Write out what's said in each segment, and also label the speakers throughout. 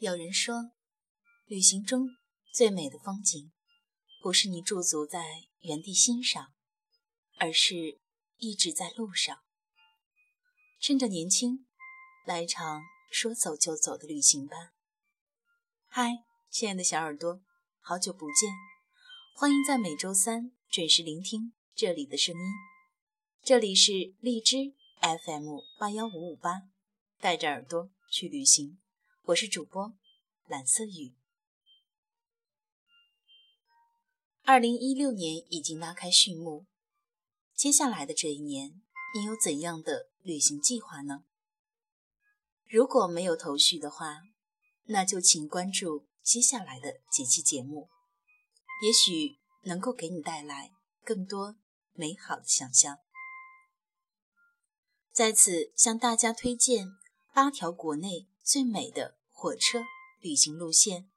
Speaker 1: 有人说，旅行中最美的风景，不是你驻足在原地欣赏，而是一直在路上。趁着年轻，来一场说走就走的旅行吧。嗨，亲爱的小耳朵，好久不见，欢迎在每周三准时聆听这里的声音。这里是荔枝 FM 八幺五五八，带着耳朵去旅行。我是主播蓝色雨。二零一六年已经拉开序幕，接下来的这一年，你有怎样的旅行计划呢？如果没有头绪的话，那就请关注接下来的几期节目，也许能够给你带来更多美好的想象。在此向大家推荐八条国内最美的。火车旅行路线，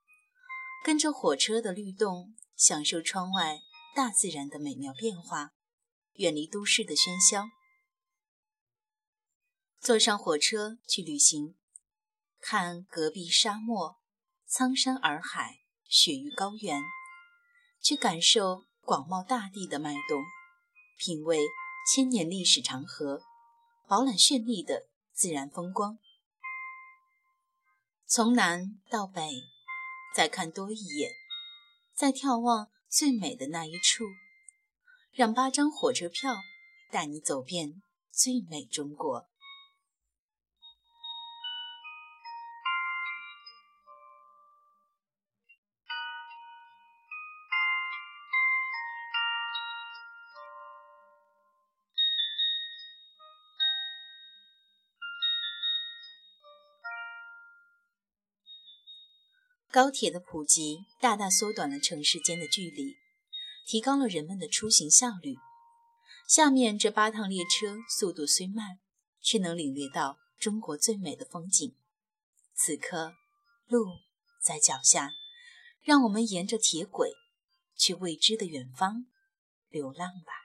Speaker 1: 跟着火车的律动，享受窗外大自然的美妙变化，远离都市的喧嚣。坐上火车去旅行，看隔壁沙漠、苍山洱海、雪域高原，去感受广袤大地的脉动，品味千年历史长河，饱览绚丽的自然风光。从南到北，再看多一眼，再眺望最美的那一处，让八张火车票带你走遍最美中国。高铁的普及大大缩短了城市间的距离，提高了人们的出行效率。下面这八趟列车速度虽慢，却能领略到中国最美的风景。此刻，路在脚下，让我们沿着铁轨去未知的远方流浪吧。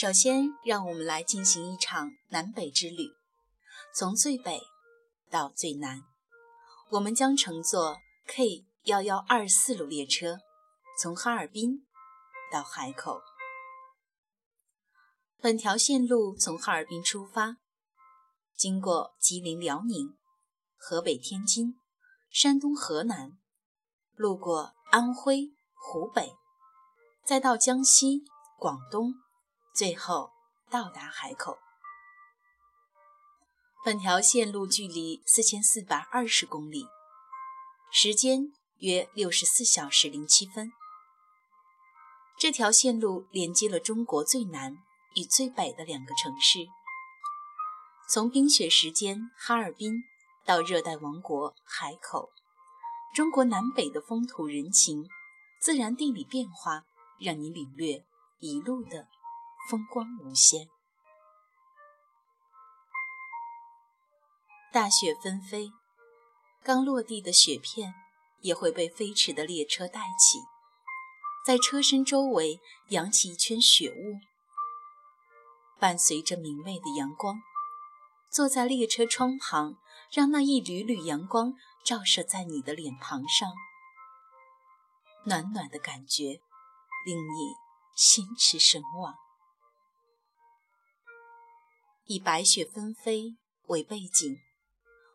Speaker 1: 首先，让我们来进行一场南北之旅，从最北到最南。我们将乘坐 K 幺幺二四路列车，从哈尔滨到海口。本条线路从哈尔滨出发，经过吉林辽宁、河北天津、山东河南，路过安徽、湖北，再到江西、广东。最后到达海口。本条线路距离四千四百二十公里，时间约六十四小时零七分。这条线路连接了中国最南与最北的两个城市，从冰雪时间哈尔滨到热带王国海口，中国南北的风土人情、自然地理变化，让你领略一路的。风光无限，大雪纷飞，刚落地的雪片也会被飞驰的列车带起，在车身周围扬起一圈雪雾。伴随着明媚的阳光，坐在列车窗旁，让那一缕缕阳光照射在你的脸庞上，暖暖的感觉令你心驰神往。以白雪纷飞为背景，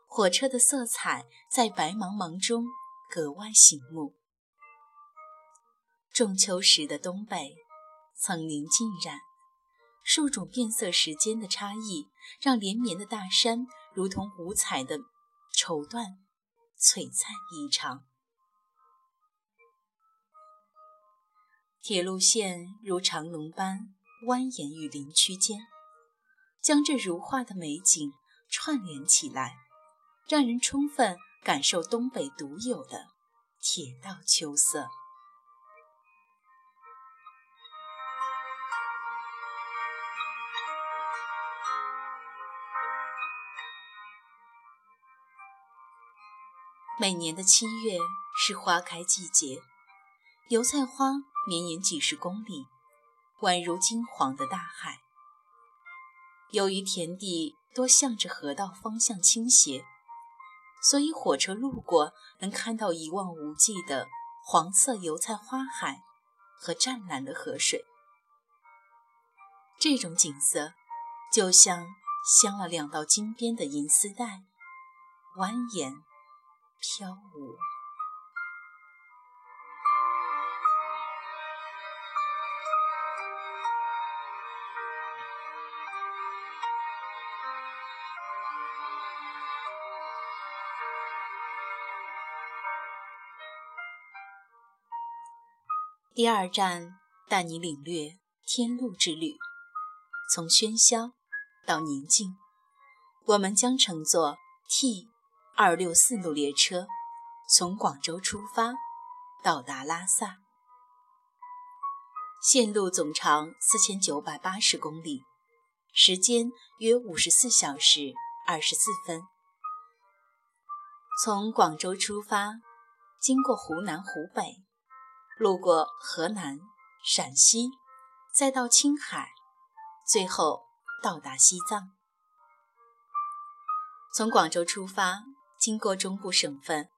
Speaker 1: 火车的色彩在白茫茫中格外醒目。仲秋时的东北，层林尽染，数种变色时间的差异，让连绵的大山如同五彩的绸缎，璀璨异常。铁路线如长龙般蜿蜒于林区间。将这如画的美景串联起来，让人充分感受东北独有的铁道秋色。每年的七月是花开季节，油菜花绵延几十公里，宛如金黄的大海。由于田地多向着河道方向倾斜，所以火车路过能看到一望无际的黄色油菜花海和湛蓝的河水。这种景色就像镶了两道金边的银丝带，蜿蜒飘舞。第二站带你领略天路之旅，从喧嚣到宁静，我们将乘坐 T 二六四路列车，从广州出发，到达拉萨。线路总长四千九百八十公里，时间约五十四小时二十四分。从广州出发，经过湖南、湖北。路过河南、陕西，再到青海，最后到达西藏。从广州出发，经过中部省份，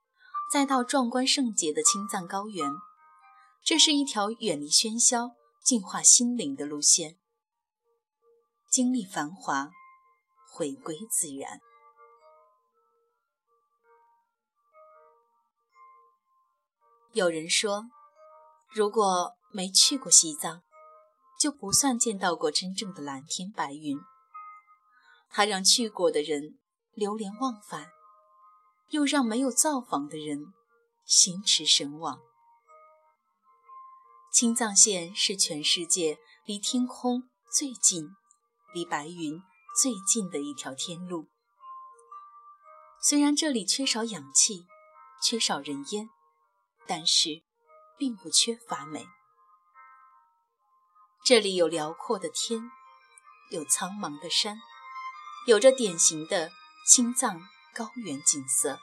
Speaker 1: 再到壮观圣洁的青藏高原。这是一条远离喧嚣、净化心灵的路线。经历繁华，回归自然。有人说。如果没去过西藏，就不算见到过真正的蓝天白云。它让去过的人流连忘返，又让没有造访的人心驰神往。青藏线是全世界离天空最近、离白云最近的一条天路。虽然这里缺少氧气，缺少人烟，但是。并不缺乏美。这里有辽阔的天，有苍茫的山，有着典型的青藏高原景色。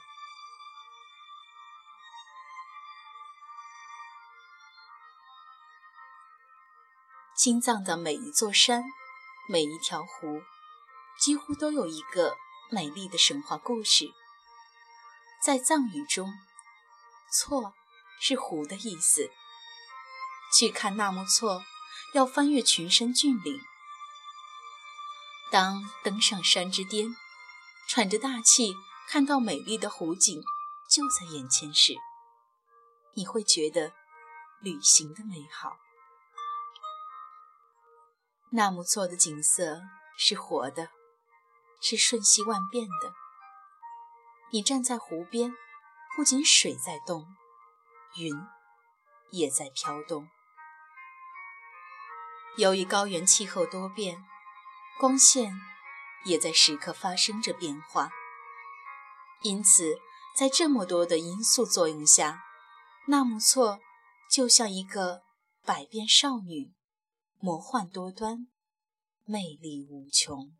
Speaker 1: 青藏的每一座山，每一条湖，几乎都有一个美丽的神话故事。在藏语中，错。是湖的意思。去看纳木错，要翻越群山峻岭。当登上山之巅，喘着大气，看到美丽的湖景就在眼前时，你会觉得旅行的美好。纳木错的景色是活的，是瞬息万变的。你站在湖边，不仅水在动。云也在飘动。由于高原气候多变，光线也在时刻发生着变化，因此在这么多的因素作用下，纳木错就像一个百变少女，魔幻多端，魅力无穷。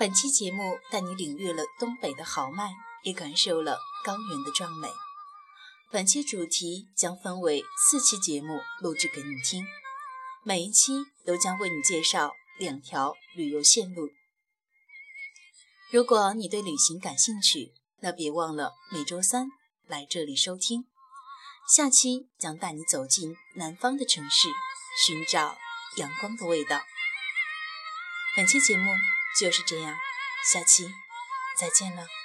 Speaker 2: 本期节目带你领略了东北的豪迈，也感受了高原的壮美。本期主题将分为四期节目录制给你听，每一期都将为你介绍两条旅游线路。如果你对旅行感兴趣，那别忘了每周三来这里收听。下期将带你走进南方的城市，寻找阳光的味道。本期节目。就是这样，下期再见了。